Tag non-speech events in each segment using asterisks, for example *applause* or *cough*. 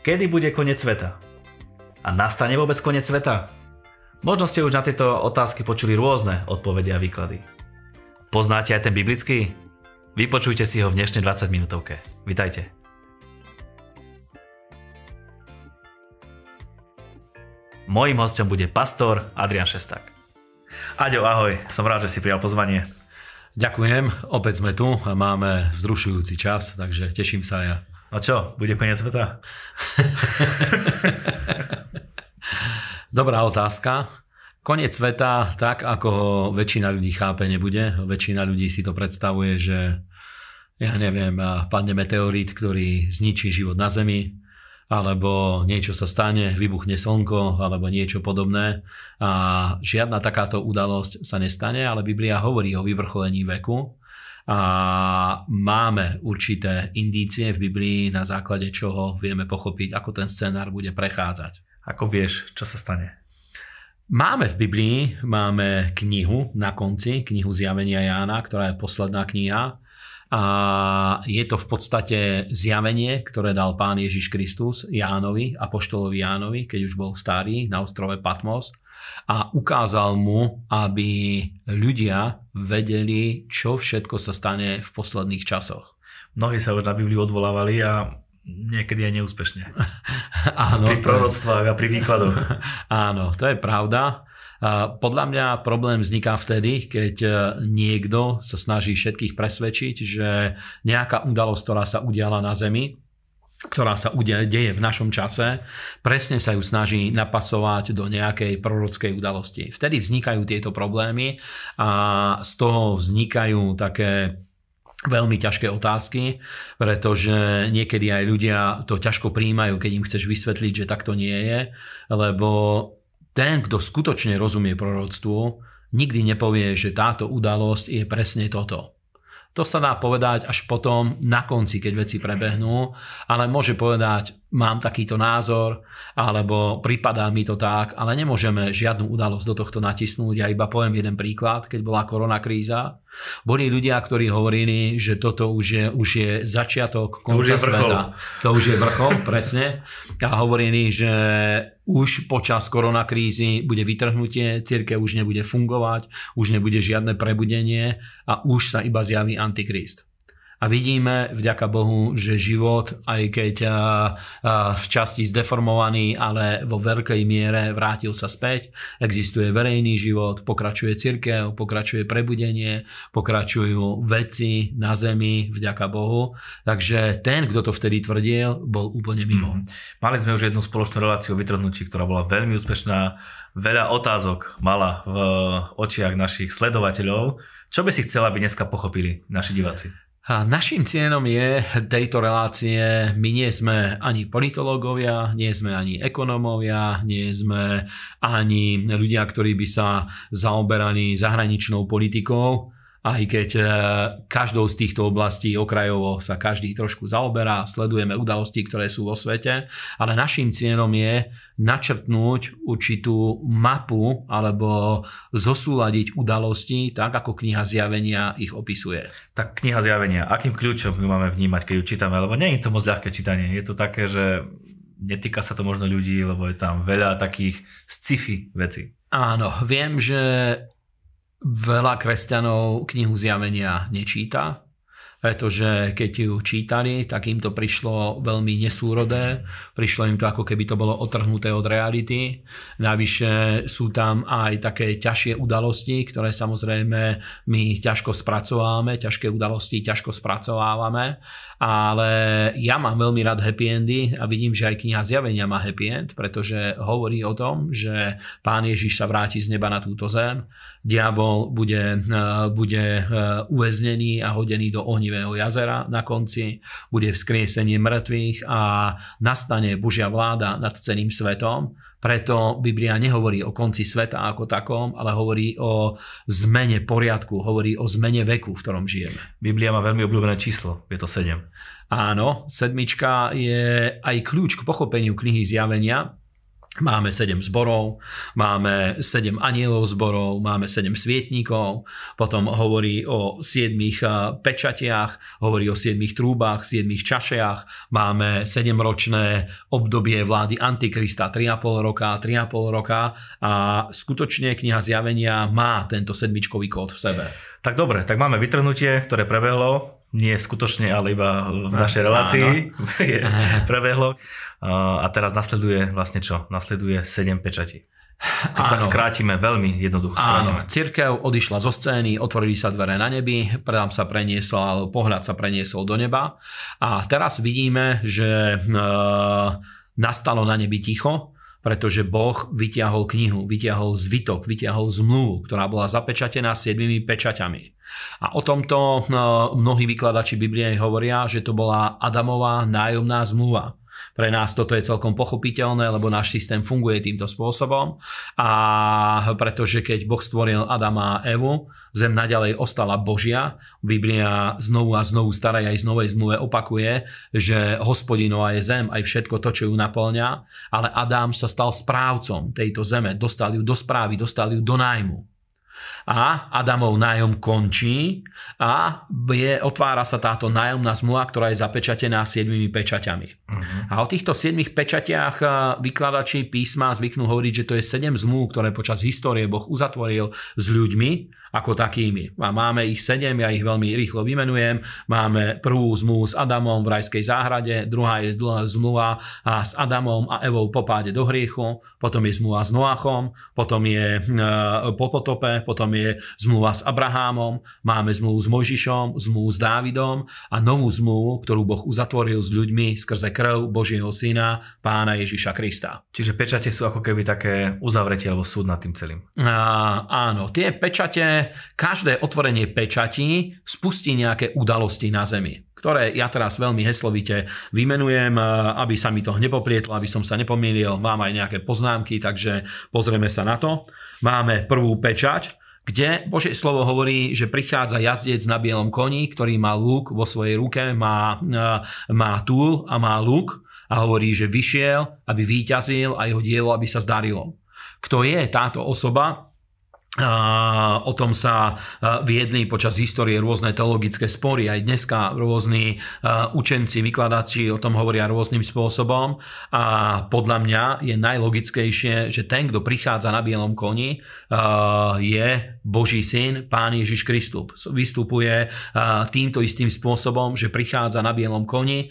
Kedy bude koniec sveta? A nastane vôbec koniec sveta? Možno ste už na tieto otázky počuli rôzne odpovede a výklady. Poznáte aj ten biblický? Vypočujte si ho v dnešnej 20 minútovke. Vitajte. Mojím hostom bude pastor Adrian Šestak. Aďo, ahoj, som rád, že si prijal pozvanie. Ďakujem, opäť sme tu a máme vzrušujúci čas, takže teším sa ja. No čo, bude koniec sveta? *laughs* Dobrá otázka. Koniec sveta, tak ako ho väčšina ľudí chápe, nebude. Väčšina ľudí si to predstavuje, že ja neviem, padne meteorít, ktorý zničí život na Zemi, alebo niečo sa stane, vybuchne slnko, alebo niečo podobné. A žiadna takáto udalosť sa nestane, ale Biblia hovorí o vyvrcholení veku a máme určité indície v Biblii, na základe čoho vieme pochopiť, ako ten scenár bude prechádzať. Ako vieš, čo sa stane? Máme v Biblii, máme knihu na konci, knihu Zjavenia Jána, ktorá je posledná kniha. A je to v podstate zjavenie, ktoré dal pán Ježiš Kristus Jánovi, apoštolovi Jánovi, keď už bol starý na ostrove Patmos a ukázal mu, aby ľudia vedeli, čo všetko sa stane v posledných časoch. Mnohí sa už na Bibliu odvolávali a niekedy aj neúspešne. *laughs* Áno, pri proroctvách a pri výkladoch. *laughs* Áno, to je pravda. Podľa mňa problém vzniká vtedy, keď e, niekto sa snaží všetkých presvedčiť, že nejaká udalosť, ktorá sa udiala na Zemi, ktorá sa deje v našom čase, presne sa ju snaží napasovať do nejakej prorockej udalosti. Vtedy vznikajú tieto problémy a z toho vznikajú také veľmi ťažké otázky, pretože niekedy aj ľudia to ťažko príjmajú, keď im chceš vysvetliť, že takto nie je, lebo ten, kto skutočne rozumie proroctvu, nikdy nepovie, že táto udalosť je presne toto. To sa dá povedať až potom na konci, keď veci prebehnú, ale môže povedať, mám takýto názor, alebo pripadá mi to tak, ale nemôžeme žiadnu udalosť do tohto natisnúť. Ja iba poviem jeden príklad, keď bola koronakríza. Boli ľudia, ktorí hovorili, že toto už je, už je začiatok konca to už je sveta. To už je vrchol, *laughs* presne. A hovorili, že už počas koronakrízy bude vytrhnutie, církev už nebude fungovať, už nebude žiadne prebudenie a už sa iba zjaví Antikrist. A vidíme, vďaka Bohu, že život, aj keď v časti zdeformovaný, ale vo veľkej miere vrátil sa späť. Existuje verejný život, pokračuje cirkev, pokračuje prebudenie, pokračujú veci na zemi, vďaka Bohu. Takže ten, kto to vtedy tvrdil, bol úplne mimo. Hmm. Mali sme už jednu spoločnú reláciu o vytrhnutí, ktorá bola veľmi úspešná. Veľa otázok mala v očiach našich sledovateľov. Čo by si chcela, aby dneska pochopili naši diváci? Našim cieľom je tejto relácie, my nie sme ani politológovia, nie sme ani ekonómovia, nie sme ani ľudia, ktorí by sa zaoberali zahraničnou politikou, aj keď e, každou z týchto oblastí okrajovo sa každý trošku zaoberá, sledujeme udalosti, ktoré sú vo svete, ale našim cieľom je načrtnúť určitú mapu alebo zosúľadiť udalosti tak, ako kniha zjavenia ich opisuje. Tak kniha zjavenia, akým kľúčom ju máme vnímať, keď ju čítame, lebo nie je to moc ľahké čítanie. Je to také, že netýka sa to možno ľudí, lebo je tam veľa takých sci-fi vecí. Áno, viem, že veľa kresťanov knihu zjavenia nečíta, pretože keď ju čítali, tak im to prišlo veľmi nesúrodé, prišlo im to ako keby to bolo otrhnuté od reality. Navyše sú tam aj také ťažšie udalosti, ktoré samozrejme my ťažko spracovávame, ťažké udalosti ťažko spracovávame, ale ja mám veľmi rád happy endy a vidím, že aj kniha zjavenia má happy end, pretože hovorí o tom, že pán Ježiš sa vráti z neba na túto zem, diabol bude, bude uväznený a hodený do ohni ohnivého jazera na konci, bude vzkriesenie mŕtvych a nastane Božia vláda nad celým svetom. Preto Biblia nehovorí o konci sveta ako takom, ale hovorí o zmene poriadku, hovorí o zmene veku, v ktorom žijeme. Biblia má veľmi obľúbené číslo, je to 7. Áno, sedmička je aj kľúč k pochopeniu knihy zjavenia, Máme sedem zborov, máme sedem anielov zborov, máme sedem svietníkov, potom hovorí o siedmých eh, pečatiach, hovorí o siedmých trúbach, siedmých čašiach, máme sedemročné obdobie vlády Antikrista, 3,5 roka, 3,5 roka a skutočne kniha zjavenia má tento sedmičkový kód v sebe. Tak dobre, tak máme vytrhnutie, ktoré prebehlo, nie skutočne, ale iba v našej relácii *laughs* *laughs* prebehlo. A teraz nasleduje vlastne čo? Nasleduje 7 pečatí. Keď sa skrátime, veľmi jednoducho skrátime. Áno, církev odišla zo scény, otvorili sa dvere na nebi, predám sa preniesol, alebo pohľad sa preniesol do neba. A teraz vidíme, že e, nastalo na nebi ticho, pretože Boh vytiahol knihu, vytiahol zvitok, vytiahol zmluvu, ktorá bola zapečatená siedmými pečaťami. A o tomto e, mnohí vykladači Biblie hovoria, že to bola Adamová nájomná zmluva. Pre nás toto je celkom pochopiteľné, lebo náš systém funguje týmto spôsobom. A pretože keď Boh stvoril Adama a Evu, zem naďalej ostala Božia. Biblia znovu a znovu staraj aj z novej zmluve opakuje, že hospodinová je zem, aj všetko to, čo ju naplňa, ale Adam sa stal správcom tejto zeme, dostal ju do správy, dostal ju do nájmu a Adamov nájom končí a je, otvára sa táto nájomná zmluva, ktorá je zapečatená siedmými pečaťami. Uh-huh. A o týchto siedmých pečatiach vykladači písma zvyknú hovoriť, že to je sedem zmluv, ktoré počas histórie Boh uzatvoril s ľuďmi ako takými. A máme ich sedem, ja ich veľmi rýchlo vymenujem. Máme prvú zmluvu s Adamom v rajskej záhrade, druhá je zmluva s Adamom a Evou po páde do hriechu, potom je zmluva s Noachom, potom je e, po potope, potom je zmluva s Abrahámom, máme zmluvu s Mojžišom, zmluvu s Dávidom a novú zmluvu, ktorú Boh uzatvoril s ľuďmi skrze krv Božieho syna, pána Ježiša Krista. Čiže pečate sú ako keby také uzavretie alebo súd nad tým celým. A, áno, tie pečate každé otvorenie pečatí spustí nejaké udalosti na Zemi ktoré ja teraz veľmi heslovite vymenujem, e, aby sa mi to nepoprietlo, aby som sa nepomýlil. Mám aj nejaké poznámky, takže pozrieme sa na to. Máme prvú pečať, kde Božie slovo hovorí, že prichádza jazdec na bielom koni, ktorý má lúk vo svojej ruke, má, e, má túl a má lúk a hovorí, že vyšiel, aby výťazil a jeho dielo, aby sa zdarilo. Kto je táto osoba? O tom sa viedli počas histórie rôzne teologické spory. Aj dneska rôzni učenci, vykladači o tom hovoria rôznym spôsobom. A podľa mňa je najlogickejšie, že ten, kto prichádza na bielom koni, je Boží syn, Pán Ježiš Kristus. Vystupuje týmto istým spôsobom, že prichádza na bielom koni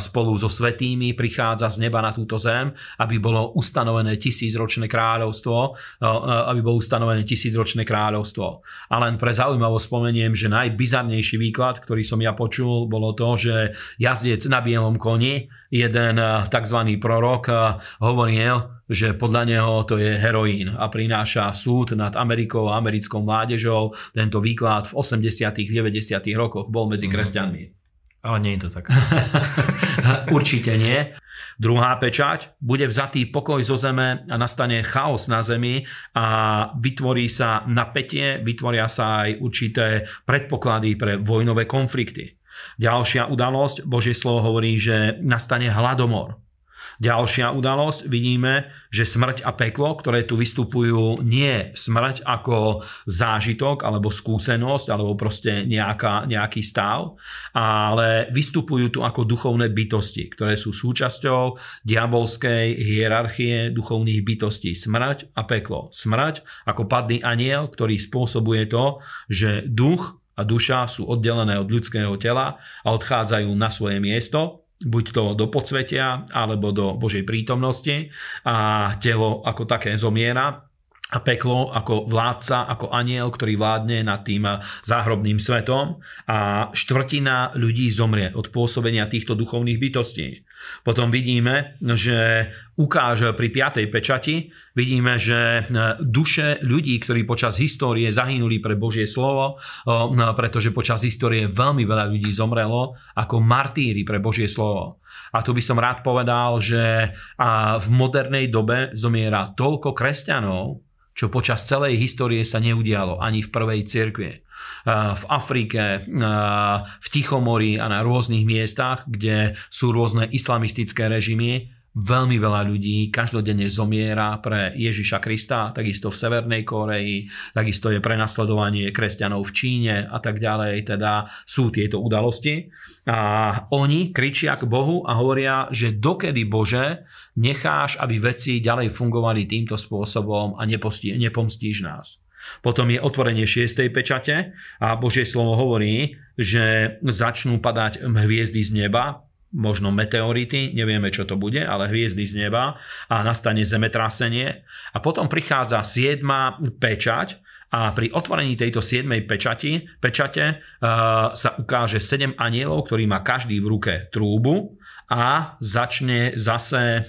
spolu so svetými, prichádza z neba na túto zem, aby bolo ustanovené tisícročné kráľovstvo, aby bolo ustanovené tisícročné kráľovstvo. A len pre zaujímavosť spomeniem, že najbizarnejší výklad, ktorý som ja počul, bolo to, že jazdec na bielom koni, jeden eh, tzv. prorok eh, hovoril, že podľa neho to je heroín a prináša súd nad Amerikou a americkou mládežou. Tento výklad v 80. 90. rokoch bol medzi mhm. kresťanmi. Ale nie je to tak. *laughs* Určite nie. Druhá pečať, bude vzatý pokoj zo zeme a nastane chaos na zemi a vytvorí sa napätie, vytvoria sa aj určité predpoklady pre vojnové konflikty. Ďalšia udalosť, Božie slovo hovorí, že nastane hladomor. Ďalšia udalosť, vidíme, že smrť a peklo, ktoré tu vystupujú, nie smrť ako zážitok alebo skúsenosť alebo proste nejaká, nejaký stav, ale vystupujú tu ako duchovné bytosti, ktoré sú súčasťou diabolskej hierarchie duchovných bytostí. Smrť a peklo. Smrť ako padný aniel, ktorý spôsobuje to, že duch a duša sú oddelené od ľudského tela a odchádzajú na svoje miesto buď to do podsvetia alebo do Božej prítomnosti. A telo ako také zomiera a peklo ako vládca, ako aniel, ktorý vládne nad tým záhrobným svetom a štvrtina ľudí zomrie od pôsobenia týchto duchovných bytostí. Potom vidíme, že ukáže pri 5. pečati, vidíme, že duše ľudí, ktorí počas histórie zahynuli pre Božie slovo, pretože počas histórie veľmi veľa ľudí zomrelo ako martíri pre Božie slovo. A tu by som rád povedal, že v modernej dobe zomiera toľko kresťanov, čo počas celej histórie sa neudialo ani v prvej cirkvi. V Afrike, v Tichomorí a na rôznych miestach, kde sú rôzne islamistické režimy, veľmi veľa ľudí každodenne zomiera pre Ježiša Krista, takisto v Severnej Koreji, takisto je prenasledovanie kresťanov v Číne a tak ďalej, teda sú tieto udalosti. A oni kričia k Bohu a hovoria, že dokedy Bože necháš, aby veci ďalej fungovali týmto spôsobom a nepomstíš nás. Potom je otvorenie 6. pečate a Božie slovo hovorí, že začnú padať hviezdy z neba, možno meteority, nevieme čo to bude, ale hviezdy z neba a nastane zemetrasenie. A potom prichádza 7. pečať a pri otvorení tejto 7. pečati, pečate uh, sa ukáže 7 anielov, ktorý má každý v ruke trúbu a začne zase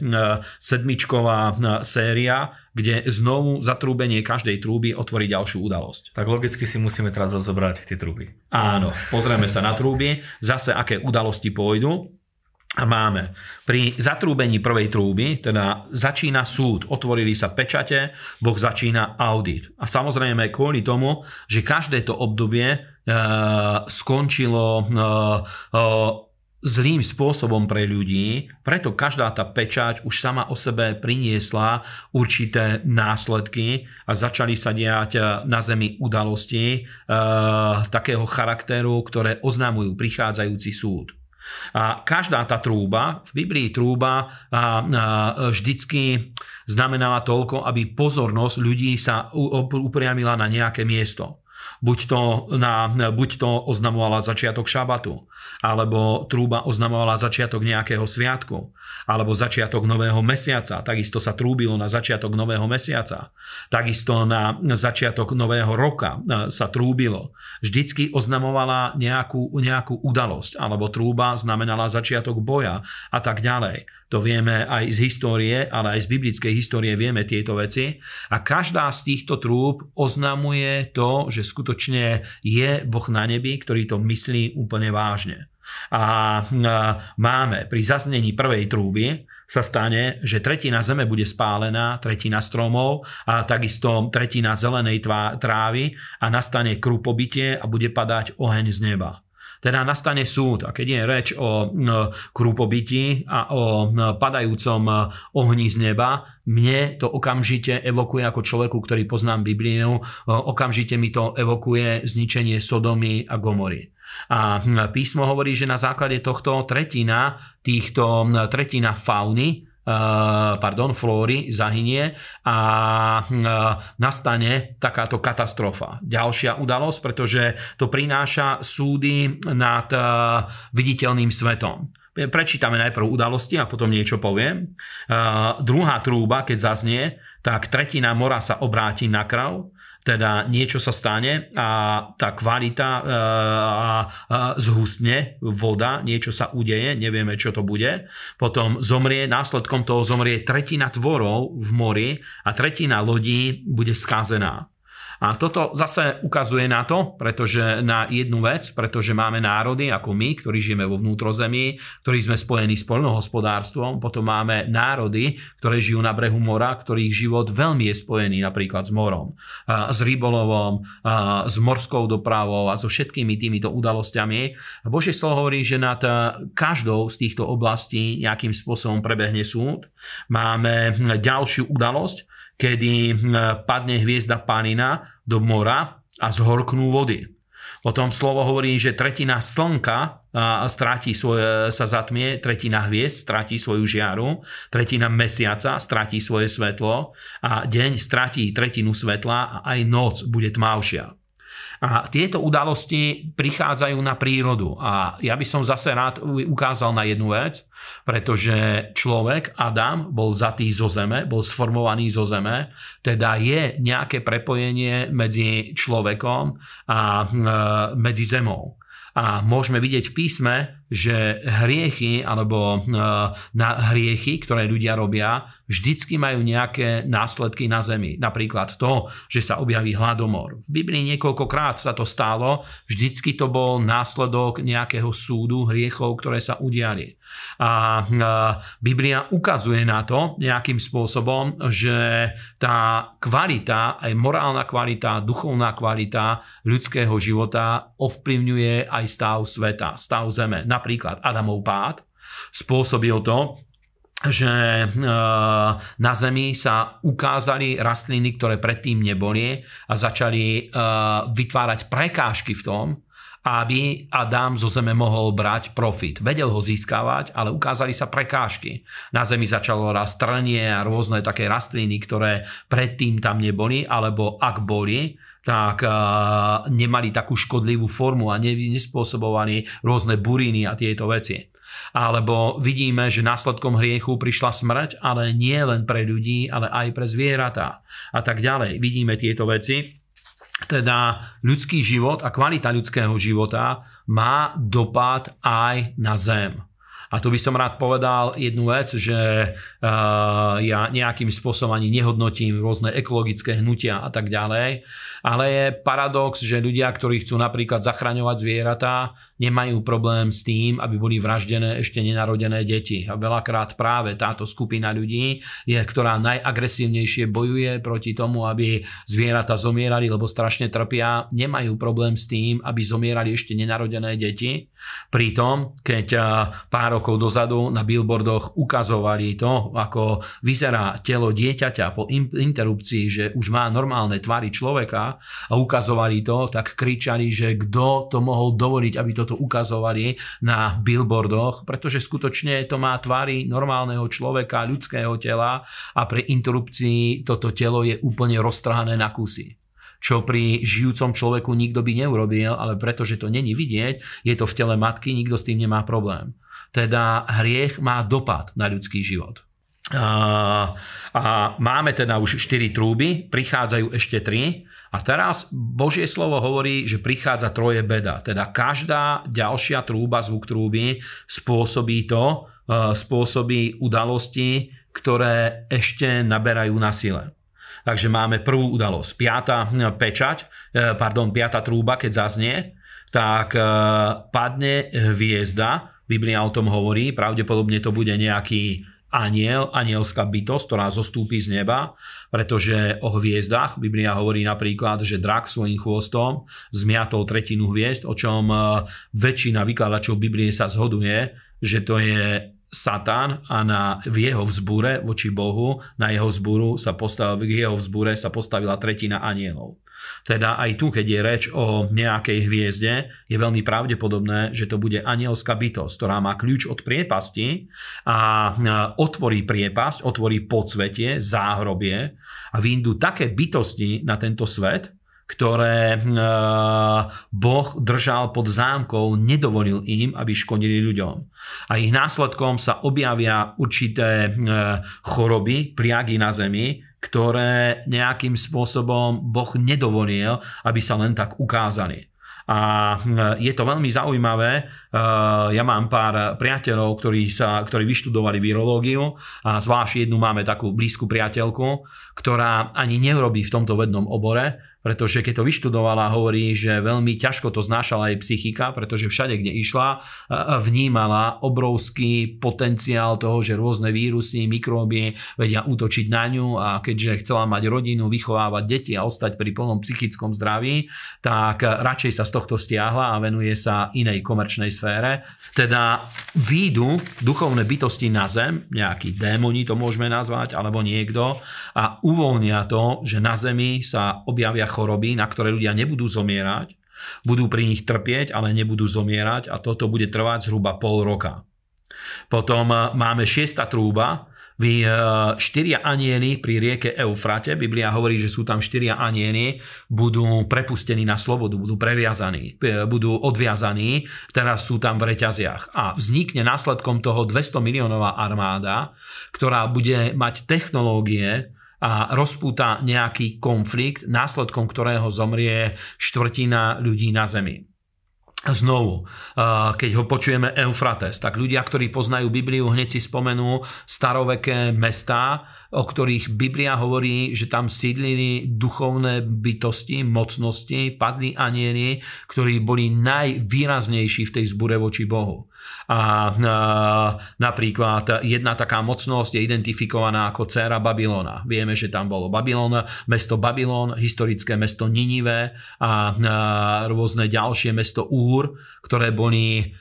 sedmičková séria, kde znovu zatrúbenie každej trúby otvorí ďalšiu udalosť. Tak logicky si musíme teraz rozobrať tie trúby. Áno, pozrieme sa na trúby, zase aké udalosti pôjdu. A máme pri zatrúbení prvej trúby, teda začína súd, otvorili sa pečate, Boh začína audit. A samozrejme kvôli tomu, že každé to obdobie e, skončilo e, e, zlým spôsobom pre ľudí, preto každá tá pečať už sama o sebe priniesla určité následky a začali sa diať eh, na zemi udalosti e, takého charakteru, ktoré oznámujú prichádzajúci súd. A každá tá trúba, v Biblii trúba a, a, vždycky znamenala toľko, aby pozornosť ľudí sa upriamila na nejaké miesto. Buď to, na, buď to oznamovala začiatok šabatu, alebo trúba oznamovala začiatok nejakého sviatku, alebo začiatok nového mesiaca. Takisto sa trúbilo na začiatok nového mesiaca. Takisto na začiatok nového roka e, sa trúbilo. Vždycky oznamovala nejakú, nejakú udalosť, alebo trúba znamenala začiatok boja a tak ďalej. To vieme aj z histórie, ale aj z biblickej histórie vieme tieto veci. A každá z týchto trúb oznamuje to, že skutočne je Boh na nebi, ktorý to myslí úplne vážne. A máme pri zaznení prvej trúby sa stane, že tretina zeme bude spálená, tretina stromov a takisto tretina zelenej trávy a nastane krupobytie a bude padať oheň z neba teda nastane súd. A keď je reč o krúpobyti a o padajúcom ohni z neba, mne to okamžite evokuje ako človeku, ktorý poznám Bibliu, okamžite mi to evokuje zničenie Sodomy a Gomory. A písmo hovorí, že na základe tohto tretina, týchto tretina fauny pardon, flóry zahynie a eh, nastane takáto katastrofa. Ďalšia udalosť, pretože to prináša súdy nad eh, viditeľným svetom. Prečítame najprv udalosti a potom niečo poviem. Druhá trúba, keď zaznie, tak tretina mora sa obráti na krav, teda niečo sa stane a tá kvalita e, zhustne, voda, niečo sa udeje, nevieme, čo to bude. Potom zomrie, následkom toho zomrie tretina tvorov v mori a tretina lodí bude skazená. A toto zase ukazuje na to, pretože na jednu vec, pretože máme národy ako my, ktorí žijeme vo vnútrozemí, ktorí sme spojení s poľnohospodárstvom, potom máme národy, ktoré žijú na brehu mora, ktorých život veľmi je spojený napríklad s morom, s rybolovom, s morskou dopravou a so všetkými týmito udalosťami. Božie slovo hovorí, že nad každou z týchto oblastí nejakým spôsobom prebehne súd. Máme ďalšiu udalosť, kedy hm, padne hviezda Panina do mora a zhorknú vody. Potom slovo hovorí, že tretina slnka stráti svoje, sa zatmie, tretina hviezd stráti svoju žiaru, tretina mesiaca stráti svoje svetlo a deň stráti tretinu svetla a aj noc bude tmavšia. A tieto udalosti prichádzajú na prírodu. A ja by som zase rád ukázal na jednu vec, pretože človek, Adam, bol zatý zo zeme, bol sformovaný zo zeme, teda je nejaké prepojenie medzi človekom a e, medzi zemou. A môžeme vidieť v písme, že hriechy alebo e, na hriechy, ktoré ľudia robia, vždycky majú nejaké následky na zemi. Napríklad to, že sa objaví hladomor. V Biblii niekoľkokrát sa to stalo, vždycky to bol následok nejakého súdu hriechov, ktoré sa udiali. A e, Biblia ukazuje na to nejakým spôsobom, že tá kvalita, aj morálna kvalita, duchovná kvalita ľudského života ovplyvňuje aj stav sveta, stav zeme napríklad Adamov pád, spôsobil to, že na Zemi sa ukázali rastliny, ktoré predtým neboli a začali vytvárať prekážky v tom, aby Adam zo zeme mohol brať profit. Vedel ho získavať, ale ukázali sa prekážky. Na zemi začalo rast trnie a rôzne také rastliny, ktoré predtým tam neboli, alebo ak boli, tak uh, nemali takú škodlivú formu a nespôsobovali rôzne buriny a tieto veci. Alebo vidíme, že následkom hriechu prišla smrť, ale nie len pre ľudí, ale aj pre zvieratá a tak ďalej. Vidíme tieto veci teda ľudský život a kvalita ľudského života má dopad aj na zem. A tu by som rád povedal jednu vec, že uh, ja nejakým spôsobom ani nehodnotím rôzne ekologické hnutia a tak ďalej, ale je paradox, že ľudia, ktorí chcú napríklad zachraňovať zvieratá, nemajú problém s tým, aby boli vraždené ešte nenarodené deti. A veľakrát práve táto skupina ľudí je, ktorá najagresívnejšie bojuje proti tomu, aby zvieratá zomierali, lebo strašne trpia. Nemajú problém s tým, aby zomierali ešte nenarodené deti. Pritom, keď pár rokov dozadu na billboardoch ukazovali to, ako vyzerá telo dieťaťa po interrupcii, že už má normálne tvary človeka a ukazovali to, tak kričali, že kto to mohol dovoliť, aby to toto ukazovali na billboardoch, pretože skutočne to má tvary normálneho človeka, ľudského tela a pre interrupcii toto telo je úplne roztrhané na kusy čo pri žijúcom človeku nikto by neurobil, ale pretože to není vidieť, je to v tele matky, nikto s tým nemá problém. Teda hriech má dopad na ľudský život. A, a máme teda už 4 trúby, prichádzajú ešte 3 a teraz Božie slovo hovorí, že prichádza troje beda. Teda každá ďalšia trúba, zvuk trúby spôsobí to, e, spôsobí udalosti, ktoré ešte naberajú na sile. Takže máme prvú udalosť. Piatá e, pečať, e, pardon, piatá trúba, keď zaznie, tak padne hviezda. Biblia o tom hovorí, pravdepodobne to bude nejaký aniel, anielská bytosť, ktorá zostúpi z neba, pretože o hviezdach Biblia hovorí napríklad, že drak svojím chvostom zmiatol tretinu hviezd, o čom e, väčšina vykladačov Biblie sa zhoduje, že to je Satan a na, v jeho vzbure voči Bohu, na jeho vzburu sa postavil, v jeho vzbure sa postavila tretina anielov. Teda aj tu, keď je reč o nejakej hviezde, je veľmi pravdepodobné, že to bude anielská bytosť, ktorá má kľúč od priepasti a otvorí priepasť, otvorí podsvetie, záhrobie a vyjdú také bytosti na tento svet, ktoré Boh držal pod zámkou, nedovolil im, aby škodili ľuďom. A ich následkom sa objavia určité choroby, pliagy na zemi, ktoré nejakým spôsobom Boh nedovolil, aby sa len tak ukázali. A hm, je to veľmi zaujímavé. Ja mám pár priateľov, ktorí, sa, ktorí vyštudovali virológiu a zvlášť jednu máme takú blízku priateľku, ktorá ani neurobí v tomto vednom obore, pretože keď to vyštudovala, hovorí, že veľmi ťažko to znášala aj psychika, pretože všade, kde išla, vnímala obrovský potenciál toho, že rôzne vírusy, mikróby vedia útočiť na ňu a keďže chcela mať rodinu, vychovávať deti a ostať pri plnom psychickom zdraví, tak radšej sa z tohto stiahla a venuje sa inej komerčnej sfére. Teda výjdu duchovné bytosti na zem, nejakí démoni to môžeme nazvať, alebo niekto a uvoľnia to, že na zemi sa objavia choroby, na ktoré ľudia nebudú zomierať, budú pri nich trpieť, ale nebudú zomierať a toto bude trvať zhruba pol roka. Potom eh, máme šiesta trúba, vy eh, štyria anieli pri rieke Eufrate, Biblia hovorí, že sú tam štyria anieli, budú prepustení na slobodu, budú previazaní, eh, budú odviazaní, teraz sú tam v reťaziach. A vznikne následkom toho 200 miliónová armáda, ktorá bude mať technológie, a rozpúta nejaký konflikt, následkom ktorého zomrie štvrtina ľudí na Zemi. Znovu, keď ho počujeme Eufrates, tak ľudia, ktorí poznajú Bibliu, hneď si spomenú staroveké mestá, o ktorých Biblia hovorí, že tam sídlili duchovné bytosti, mocnosti, padli anieli, ktorí boli najvýraznejší v tej zbure voči Bohu. A napríklad jedna taká mocnosť je identifikovaná ako dcéra Babylona. Vieme, že tam bolo Babylon, mesto Babylon, historické mesto Ninive a rôzne ďalšie mesto Úr, ktoré boli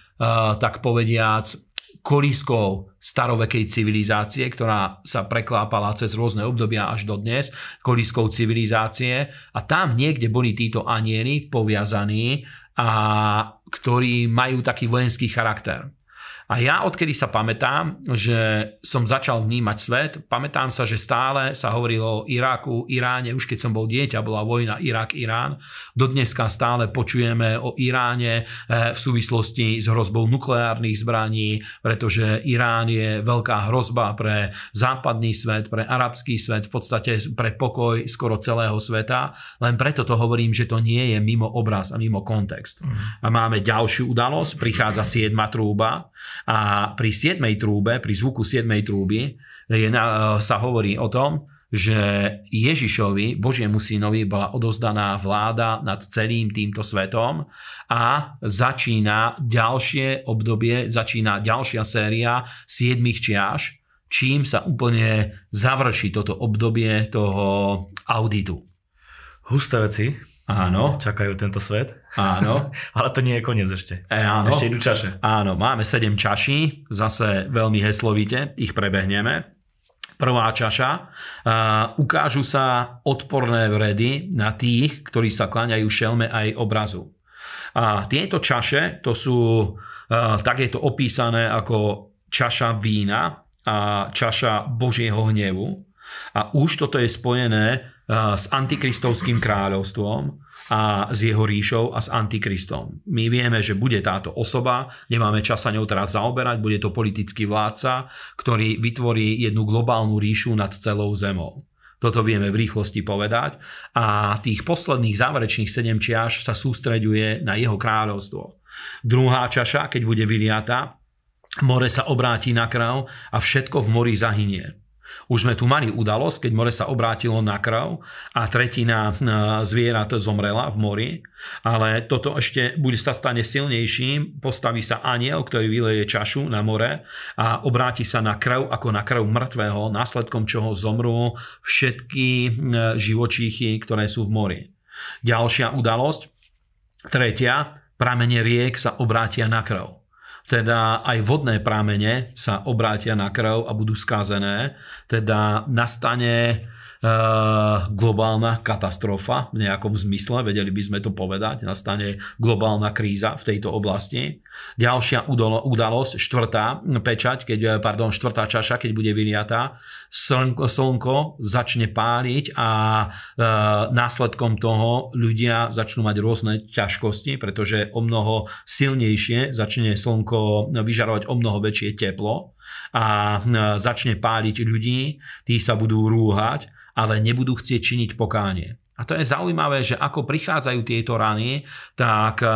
tak povediac kolískou starovekej civilizácie, ktorá sa preklápala cez rôzne obdobia až do dnes, kolískou civilizácie a tam niekde boli títo anieli poviazaní a ktorí majú taký vojenský charakter. A ja odkedy sa pamätám, že som začal vnímať svet, pamätám sa, že stále sa hovorilo o Iraku, Iráne, už keď som bol dieťa, bola vojna Irak-Irán. Dodneska stále počujeme o Iráne eh, v súvislosti s hrozbou nukleárnych zbraní, pretože Irán je veľká hrozba pre západný svet, pre arabský svet, v podstate pre pokoj skoro celého sveta. Len preto to hovorím, že to nie je mimo obraz a mimo kontext. Mm. A máme ďalšiu udalosť, prichádza 7. trúba, a pri 7. trúbe, pri zvuku 7. trúby je, sa hovorí o tom, že Ježišovi, Božiemu synovi, bola odozdaná vláda nad celým týmto svetom a začína ďalšie obdobie, začína ďalšia séria siedmých čiaž, čím sa úplne završí toto obdobie toho auditu. Husté veci. Áno. Čakajú tento svet. Áno. *laughs* Ale to nie je koniec ešte. E, áno. Ešte idú čaše. Áno, máme 7 čaší, zase veľmi heslovite, ich prebehneme. Prvá čaša. Uh, ukážu sa odporné vredy na tých, ktorí sa kláňajú šelme aj obrazu. A tieto čaše, to sú, uh, tak je to opísané ako čaša vína a čaša Božieho hnevu. A už toto je spojené s antikristovským kráľovstvom a s jeho ríšou a s antikristom. My vieme, že bude táto osoba, nemáme čas sa ňou teraz zaoberať, bude to politický vládca, ktorý vytvorí jednu globálnu ríšu nad celou zemou. Toto vieme v rýchlosti povedať. A tých posledných záverečných sedem čiaž sa sústreďuje na jeho kráľovstvo. Druhá čaša, keď bude vyliata, more sa obráti na krv a všetko v mori zahynie. Už sme tu mali udalosť, keď more sa obrátilo na krv a tretina e, zvierat zomrela v mori, ale toto ešte bude sa stane silnejším, postaví sa aniel, ktorý vyleje čašu na more a obráti sa na krv ako na krv mŕtvého, následkom čoho zomrú všetky e, živočíchy, ktoré sú v mori. Ďalšia udalosť, tretia, pramene riek sa obrátia na krv teda aj vodné prámene sa obrátia na krv a budú skazené, teda nastane globálna katastrofa v nejakom zmysle, vedeli by sme to povedať, nastane globálna kríza v tejto oblasti. Ďalšia udalosť, štvrtá pečať, keď, pardon, štvrtá čaša, keď bude vyliatá, slnko, slnko začne páliť a e, následkom toho ľudia začnú mať rôzne ťažkosti, pretože o mnoho silnejšie začne slnko vyžarovať o mnoho väčšie teplo a začne páliť ľudí, tí sa budú rúhať ale nebudú chcieť činiť pokánie. A to je zaujímavé, že ako prichádzajú tieto rany, tak eh,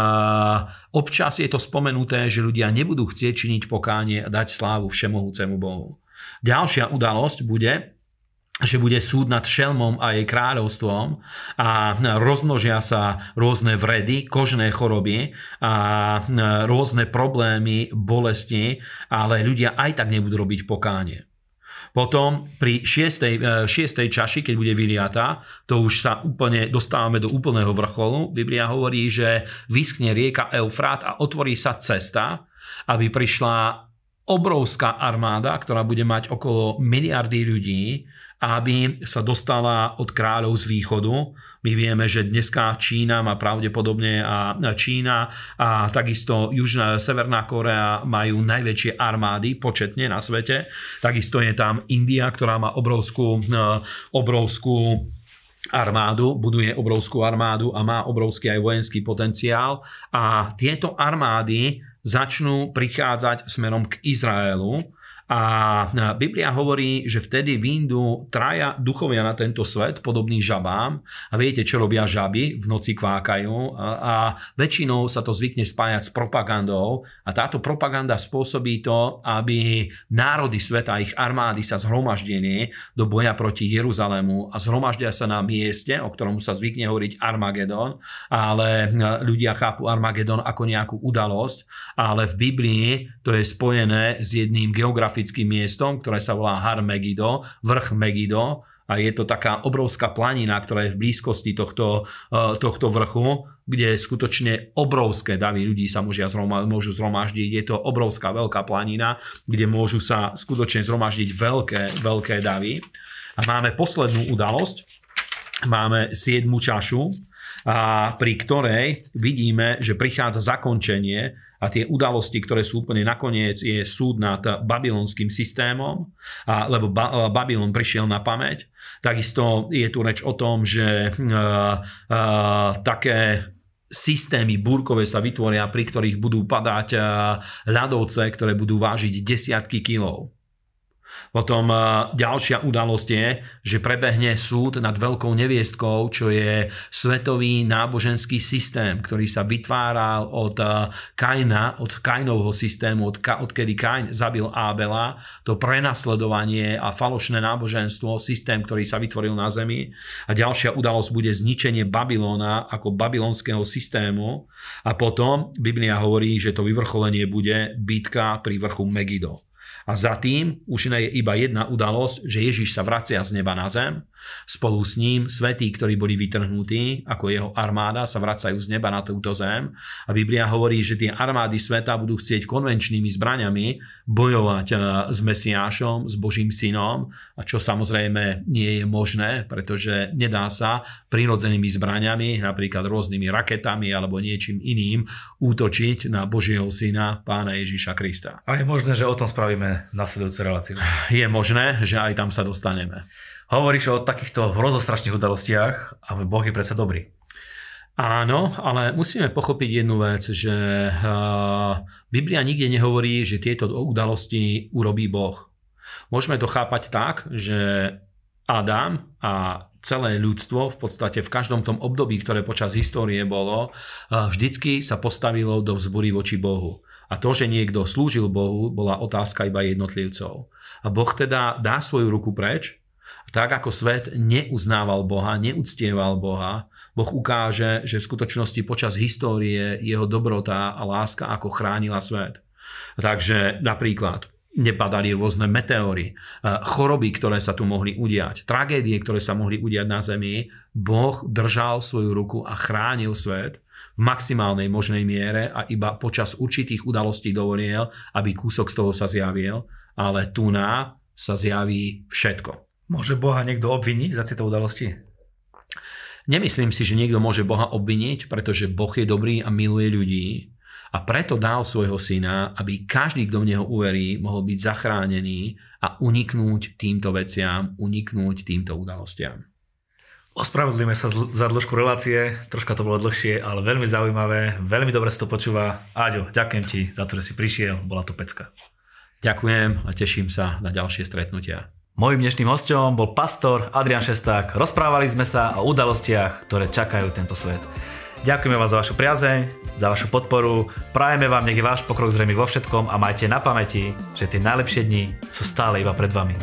občas je to spomenuté, že ľudia nebudú chcieť činiť pokánie a dať slávu všemohúcemu Bohu. Ďalšia udalosť bude, že bude súd nad šelmom a jej kráľovstvom a rozmnožia sa rôzne vredy, kožné choroby a rôzne problémy, bolesti, ale ľudia aj tak nebudú robiť pokánie. Potom pri šiestej, e, šiestej čaši, keď bude vyliata, to už sa úplne dostávame do úplného vrcholu. Biblia hovorí, že vyskne rieka Eufrát a otvorí sa cesta, aby prišla obrovská armáda, ktorá bude mať okolo miliardy ľudí, aby sa dostala od kráľov z východu my vieme, že dneska Čína má pravdepodobne a Čína a takisto Južná, Severná Korea majú najväčšie armády početne na svete. Takisto je tam India, ktorá má obrovskú, e, obrovskú armádu, buduje obrovskú armádu a má obrovský aj vojenský potenciál. A tieto armády začnú prichádzať smerom k Izraelu a Biblia hovorí, že vtedy výjdu traja duchovia na tento svet, podobný žabám. A viete, čo robia žaby? V noci kvákajú. A, väčšinou sa to zvykne spájať s propagandou. A táto propaganda spôsobí to, aby národy sveta ich armády sa zhromaždili do boja proti Jeruzalému a zhromaždia sa na mieste, o ktorom sa zvykne hovoriť Armagedon, ale ľudia chápu Armagedon ako nejakú udalosť, ale v Biblii to je spojené s jedným geografickým geografickým miestom, ktoré sa volá Har Megido, vrch Megido, a je to taká obrovská planina, ktorá je v blízkosti tohto, uh, tohto vrchu, kde skutočne obrovské davy ľudí sa zroma, môžu zhromaždiť. Je to obrovská veľká planina, kde môžu sa skutočne zhromaždiť veľké, veľké davy. A máme poslednú udalosť, máme siedmu čašu, a pri ktorej vidíme, že prichádza zakončenie a tie udalosti, ktoré sú úplne nakoniec, je súd nad babylonským systémom, a, lebo ba, Babylon prišiel na pamäť. Takisto je tu reč o tom, že uh, uh, také systémy búrkové sa vytvoria, pri ktorých budú padať ľadovce, ktoré budú vážiť desiatky kilov. Potom eh, ďalšia udalosť je, že prebehne súd nad veľkou neviestkou, čo je svetový náboženský systém, ktorý sa vytváral od eh, Kaina, od Kainovho systému, od, odkedy Kain zabil Ábela, to prenasledovanie a falošné náboženstvo, systém, ktorý sa vytvoril na zemi. A ďalšia udalosť bude zničenie Babylona ako babylonského systému. A potom Biblia hovorí, že to vyvrcholenie bude bitka pri vrchu Megido. A za tým už je iba jedna udalosť, že Ježiš sa vracia z neba na zem Spolu s ním svetí, ktorí boli vytrhnutí, ako jeho armáda, sa vracajú z neba na túto zem. A Biblia hovorí, že tie armády sveta budú chcieť konvenčnými zbraňami bojovať e, s Mesiášom, s Božím synom, a čo samozrejme nie je možné, pretože nedá sa prirodzenými zbraňami, napríklad rôznymi raketami alebo niečím iným, útočiť na Božieho syna, pána Ježiša Krista. A je možné, že o tom spravíme nasledujúcu reláciu. Je možné, že aj tam sa dostaneme. Hovoríš o takýchto hrozostrašných udalostiach a Boh je predsa dobrý. Áno, ale musíme pochopiť jednu vec, že Biblia nikde nehovorí, že tieto udalosti urobí Boh. Môžeme to chápať tak, že Adam a celé ľudstvo v podstate v každom tom období, ktoré počas histórie bolo, vždycky sa postavilo do vzbory voči Bohu. A to, že niekto slúžil Bohu, bola otázka iba jednotlivcov. A Boh teda dá svoju ruku preč tak ako svet neuznával Boha, neúctieval Boha, Boh ukáže, že v skutočnosti počas histórie jeho dobrota a láska ako chránila svet. Takže napríklad nepadali rôzne meteóry, choroby, ktoré sa tu mohli udiať, tragédie, ktoré sa mohli udiať na Zemi. Boh držal svoju ruku a chránil svet v maximálnej možnej miere a iba počas určitých udalostí dovolil, aby kúsok z toho sa zjavil, ale tu na sa zjaví všetko. Môže Boha niekto obviniť za tieto udalosti? Nemyslím si, že niekto môže Boha obviniť, pretože Boh je dobrý a miluje ľudí a preto dal svojho syna, aby každý, kto v neho uverí, mohol byť zachránený a uniknúť týmto veciam, uniknúť týmto udalostiam. Ospravedlíme sa za dĺžku relácie, troška to bolo dlhšie, ale veľmi zaujímavé, veľmi dobre sa to počúva. Áďo, ďakujem ti za to, že si prišiel, bola to pecka. Ďakujem a teším sa na ďalšie stretnutia. Mojím dnešným hostom bol pastor Adrian Šesták. Rozprávali sme sa o udalostiach, ktoré čakajú tento svet. Ďakujeme vám za vašu priazeň, za vašu podporu. Prajeme vám, nech je váš pokrok zrejmy vo všetkom a majte na pamäti, že tie najlepšie dni sú stále iba pred vami.